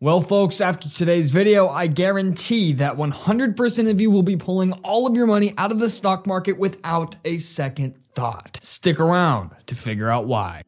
Well, folks, after today's video, I guarantee that 100% of you will be pulling all of your money out of the stock market without a second thought. Stick around to figure out why.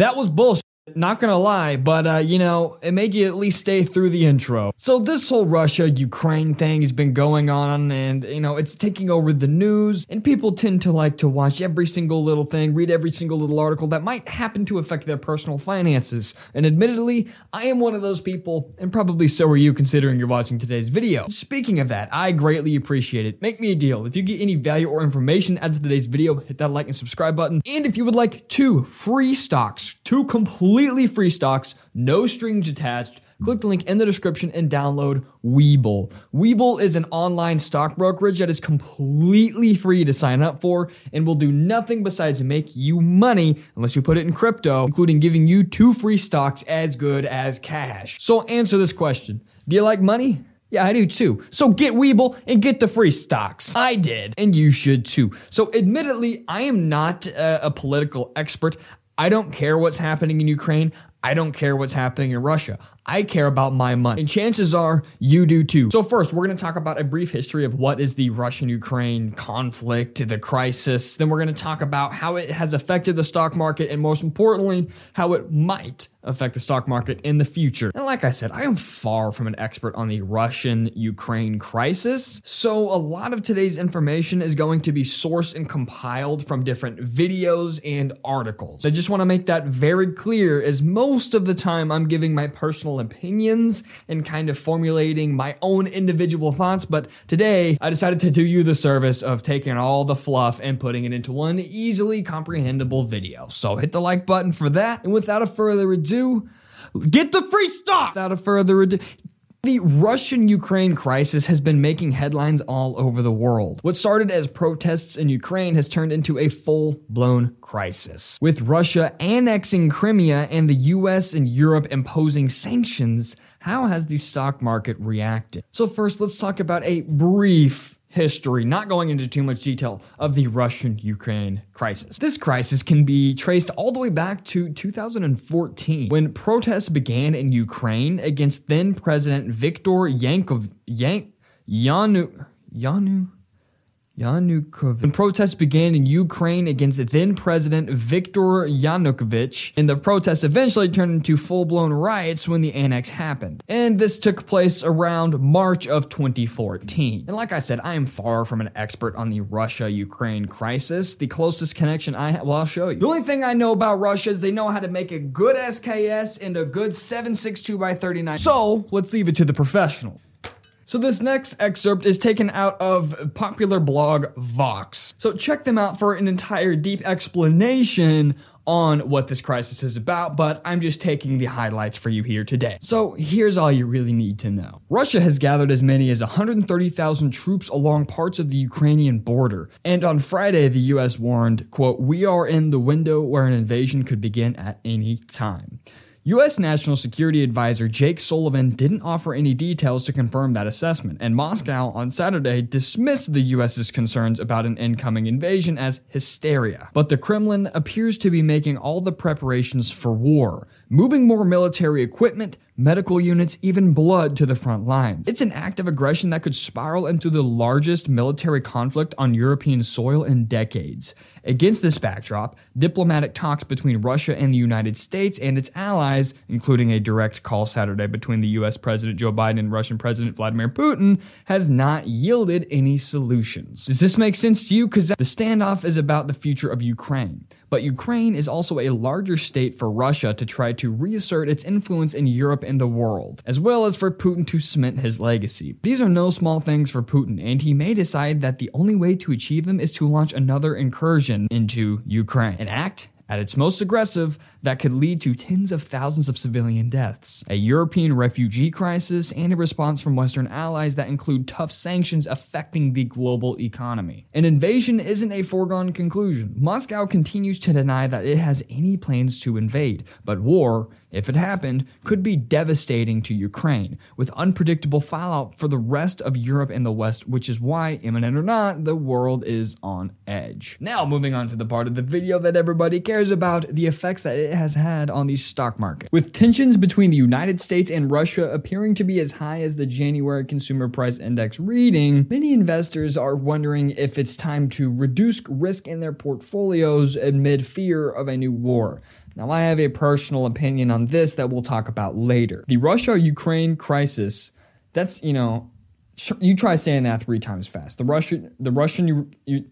That was bullshit. Not gonna lie, but uh, you know, it made you at least stay through the intro. So this whole Russia Ukraine thing has been going on, and you know, it's taking over the news, and people tend to like to watch every single little thing, read every single little article that might happen to affect their personal finances. And admittedly, I am one of those people, and probably so are you considering you're watching today's video. Speaking of that, I greatly appreciate it. Make me a deal. If you get any value or information out of today's video, hit that like and subscribe button. And if you would like two free stocks, two complete completely free stocks, no strings attached. Click the link in the description and download Webull. Webull is an online stock brokerage that is completely free to sign up for and will do nothing besides make you money unless you put it in crypto, including giving you two free stocks as good as cash. So answer this question. Do you like money? Yeah, I do too. So get Webull and get the free stocks. I did, and you should too. So, admittedly, I am not a, a political expert. I don't care what's happening in Ukraine. I don't care what's happening in Russia. I care about my money. And chances are you do too. So, first, we're going to talk about a brief history of what is the Russian Ukraine conflict, the crisis. Then, we're going to talk about how it has affected the stock market, and most importantly, how it might affect the stock market in the future. And like I said, I am far from an expert on the Russian Ukraine crisis. So a lot of today's information is going to be sourced and compiled from different videos and articles. I just want to make that very clear as most of the time I'm giving my personal opinions and kind of formulating my own individual thoughts. But today I decided to do you the service of taking all the fluff and putting it into one easily comprehensible video. So hit the like button for that. And without a further ado, get the free stock. Without a further ado, the Russian Ukraine crisis has been making headlines all over the world. What started as protests in Ukraine has turned into a full blown crisis. With Russia annexing Crimea and the US and Europe imposing sanctions, how has the stock market reacted? So, first, let's talk about a brief history, not going into too much detail, of the Russian Ukraine crisis. This crisis can be traced all the way back to 2014 when protests began in Ukraine against then President Viktor Yankov, Yank, Yanu, Yanu, Yanukovych. When protests began in Ukraine against then President Viktor Yanukovych, and the protests eventually turned into full blown riots when the annex happened. And this took place around March of 2014. And like I said, I am far from an expert on the Russia Ukraine crisis. The closest connection I have, well, I'll show you. The only thing I know about Russia is they know how to make a good SKS and a good 762 by 39. So let's leave it to the professional. So this next excerpt is taken out of popular blog Vox. So check them out for an entire deep explanation on what this crisis is about, but I'm just taking the highlights for you here today. So here's all you really need to know. Russia has gathered as many as 130,000 troops along parts of the Ukrainian border, and on Friday the US warned, quote, "We are in the window where an invasion could begin at any time." U.S. National Security Advisor Jake Sullivan didn't offer any details to confirm that assessment, and Moscow on Saturday dismissed the U.S.'s concerns about an incoming invasion as hysteria. But the Kremlin appears to be making all the preparations for war, moving more military equipment, medical units, even blood to the front lines. It's an act of aggression that could spiral into the largest military conflict on European soil in decades. Against this backdrop, diplomatic talks between Russia and the United States and its allies, including a direct call Saturday between the US President Joe Biden and Russian President Vladimir Putin, has not yielded any solutions. Does this make sense to you? Because the standoff is about the future of Ukraine. But Ukraine is also a larger state for Russia to try to reassert its influence in Europe and the world, as well as for Putin to cement his legacy. These are no small things for Putin, and he may decide that the only way to achieve them is to launch another incursion into Ukraine. An act At its most aggressive, that could lead to tens of thousands of civilian deaths, a European refugee crisis, and a response from Western allies that include tough sanctions affecting the global economy. An invasion isn't a foregone conclusion. Moscow continues to deny that it has any plans to invade, but war if it happened, could be devastating to Ukraine, with unpredictable fallout for the rest of Europe and the West, which is why, imminent or not, the world is on edge. Now, moving on to the part of the video that everybody cares about the effects that it has had on the stock market. With tensions between the United States and Russia appearing to be as high as the January Consumer Price Index reading, many investors are wondering if it's time to reduce risk in their portfolios amid fear of a new war. Now, I have a personal opinion on this that we'll talk about later. The Russia Ukraine crisis, that's, you know, you try saying that three times fast. The Russian, the Russian, you,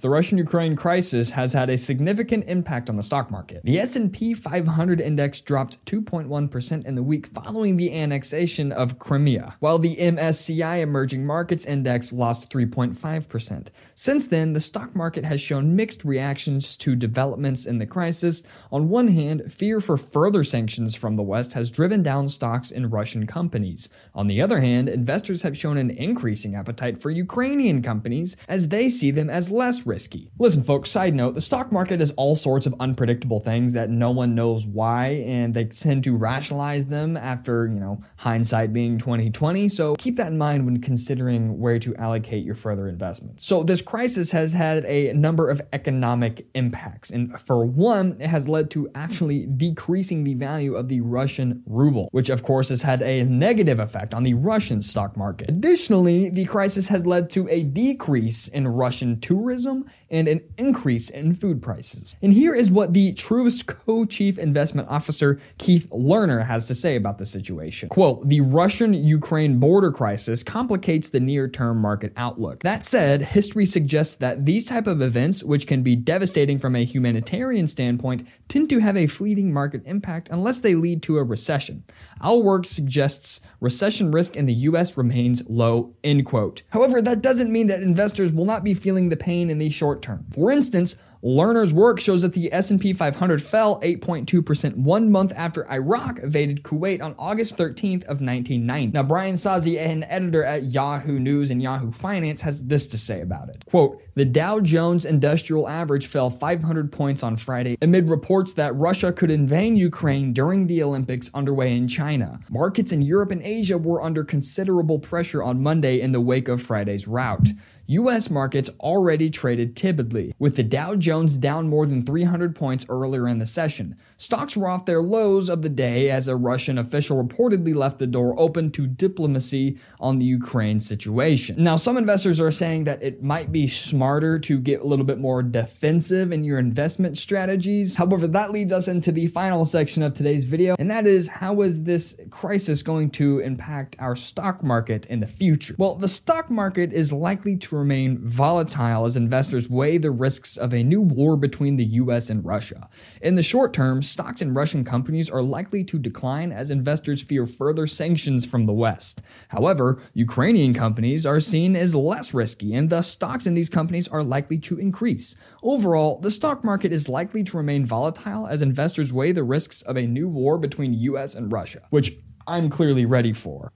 the Russian-Ukraine crisis has had a significant impact on the stock market. The S&P 500 index dropped 2.1% in the week following the annexation of Crimea, while the MSCI Emerging Markets Index lost 3.5%. Since then, the stock market has shown mixed reactions to developments in the crisis. On one hand, fear for further sanctions from the West has driven down stocks in Russian companies. On the other hand, investors have shown an increasing appetite for Ukrainian companies as they see them as less risky. Listen, folks, side note the stock market is all sorts of unpredictable things that no one knows why, and they tend to rationalize them after, you know, hindsight being 2020. So keep that in mind when considering where to allocate your further investments. So this crisis has had a number of economic impacts. And for one, it has led to actually decreasing the value of the Russian ruble, which of course has had a negative effect on the Russian stock market. Additionally, the crisis has led to a decrease in Russian tourism and an increase in food prices. And here is what the Truist co-chief investment officer Keith Lerner has to say about the situation. Quote, the Russian-Ukraine border crisis complicates the near-term market outlook. That said, history suggests that these type of events, which can be devastating from a humanitarian standpoint, tend to have a fleeting market impact unless they lead to a recession. Our work suggests recession risk in the US remains low, end quote. However, that doesn't mean that investors will not be feeling the pain in the short term. For instance, Lerner's work shows that the S&P 500 fell 8.2% one month after Iraq invaded Kuwait on August 13th of 1990. Now, Brian Sozzi, an editor at Yahoo News and Yahoo Finance, has this to say about it. Quote, the Dow Jones Industrial Average fell 500 points on Friday amid reports that Russia could invade Ukraine during the Olympics underway in China. Markets in Europe and Asia were under considerable pressure on Monday in the wake of Friday's rout. US markets already traded timidly, with the Dow Jones down more than 300 points earlier in the session. Stocks were off their lows of the day as a Russian official reportedly left the door open to diplomacy on the Ukraine situation. Now, some investors are saying that it might be smarter to get a little bit more defensive in your investment strategies. However, that leads us into the final section of today's video, and that is how is this crisis going to impact our stock market in the future? Well, the stock market is likely to remain volatile as investors weigh the risks of a new war between the US and Russia. In the short term, stocks in Russian companies are likely to decline as investors fear further sanctions from the West. However, Ukrainian companies are seen as less risky, and thus stocks in these companies are likely to increase. Overall, the stock market is likely to remain volatile as investors weigh the risks of a new war between US and Russia, which I'm clearly ready for.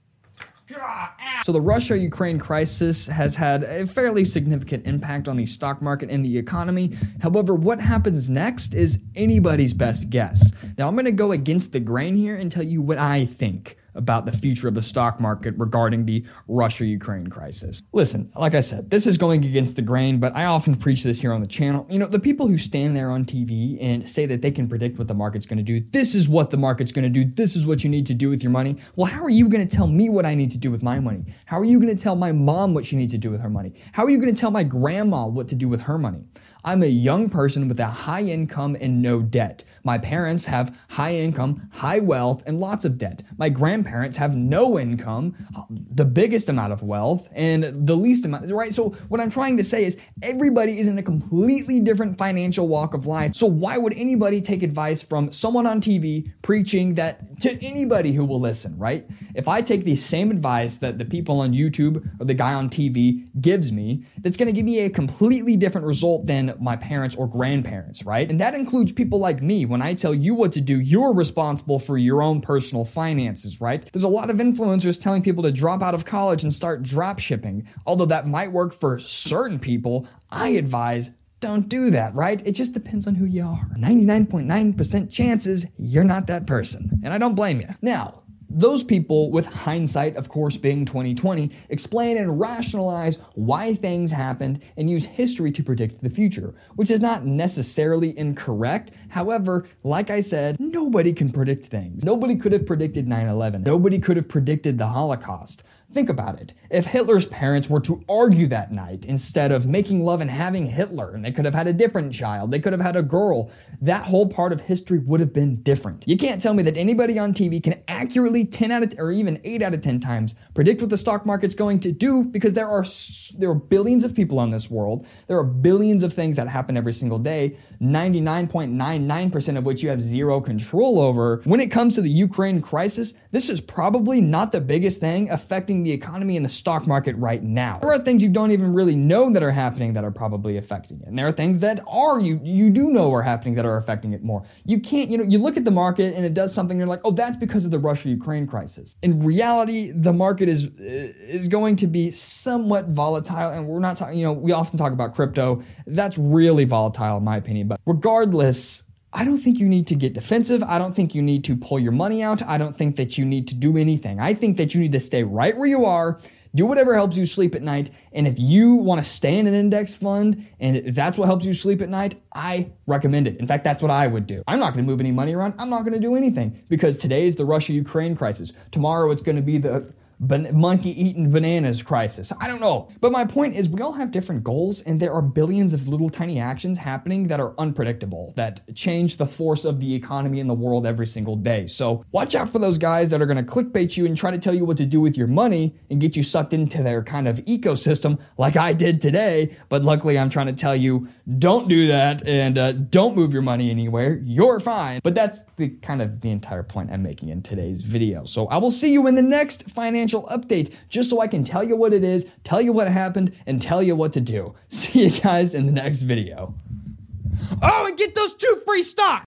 So the Russia-Ukraine crisis has had a fairly significant impact on the stock market and the economy. However, what happens next is anybody's best guess. Now I'm going to go against the grain here and tell you what I think about the future of the stock market regarding the Russia Ukraine crisis. Listen, like I said, this is going against the grain, but I often preach this here on the channel. You know, the people who stand there on TV and say that they can predict what the market's going to do, this is what the market's going to do, this is what you need to do with your money. Well, how are you going to tell me what I need to do with my money? How are you going to tell my mom what she needs to do with her money? How are you going to tell my grandma what to do with her money? I'm a young person with a high income and no debt. My parents have high income, high wealth, and lots of debt. My grandparents grandparents have no income, the biggest amount of wealth, and the least amount, right? So, what I'm trying to say is everybody is in a completely different financial walk of life. So, why would anybody take advice from someone on TV preaching that to anybody who will listen, right? If I take the same advice that the people on YouTube or the guy on TV gives me, that's going to give me a completely different result than my parents or grandparents, right? And that includes people like me. When I tell you what to do, you're responsible for your own personal finances, right? There's a lot of influencers telling people to drop out of college and start drop shipping. Although that might work for certain people, I advise don't do that, right? It just depends on who you are. 99.9% chances you're not that person, and I don't blame you. Now, those people, with hindsight, of course, being 2020, explain and rationalize why things happened and use history to predict the future, which is not necessarily incorrect. However, like I said, nobody can predict things. Nobody could have predicted 9 11. Nobody could have predicted the Holocaust. Think about it. If Hitler's parents were to argue that night instead of making love and having Hitler, and they could have had a different child, they could have had a girl, that whole part of history would have been different. You can't tell me that anybody on TV can accurately 10 out of or even 8 out of 10 times predict what the stock market's going to do because there are there are billions of people on this world. There are billions of things that happen every single day, 99.99% of which you have zero control over. When it comes to the Ukraine crisis, this is probably not the biggest thing affecting the economy and the stock market right now. There are things you don't even really know that are happening that are probably affecting it. And there are things that are you you do know are happening that are affecting it more. You can't, you know, you look at the market and it does something you're like, "Oh, that's because of the Russia-Ukraine crisis." In reality, the market is uh, is going to be somewhat volatile and we're not talking, you know, we often talk about crypto. That's really volatile in my opinion, but regardless, I don't think you need to get defensive. I don't think you need to pull your money out. I don't think that you need to do anything. I think that you need to stay right where you are, do whatever helps you sleep at night. And if you want to stay in an index fund and if that's what helps you sleep at night, I recommend it. In fact, that's what I would do. I'm not going to move any money around. I'm not going to do anything because today is the Russia Ukraine crisis. Tomorrow it's going to be the ban- monkey eating bananas crisis. I don't know. But my point is, we all have different goals, and there are billions of little tiny actions happening that are unpredictable, that change the force of the economy in the world every single day. So watch out for those guys that are going to clickbait you and try to tell you what to do with your money and get you sucked into their kind of ecosystem, like I did today. But luckily, I'm trying to tell you don't do that and uh, don't move your money anywhere. You're fine. But that's the kind of the entire point I'm making in today's video. So I will see you in the next financial financial update just so I can tell you what it is, tell you what happened, and tell you what to do. See you guys in the next video. Oh, and get those two free stocks!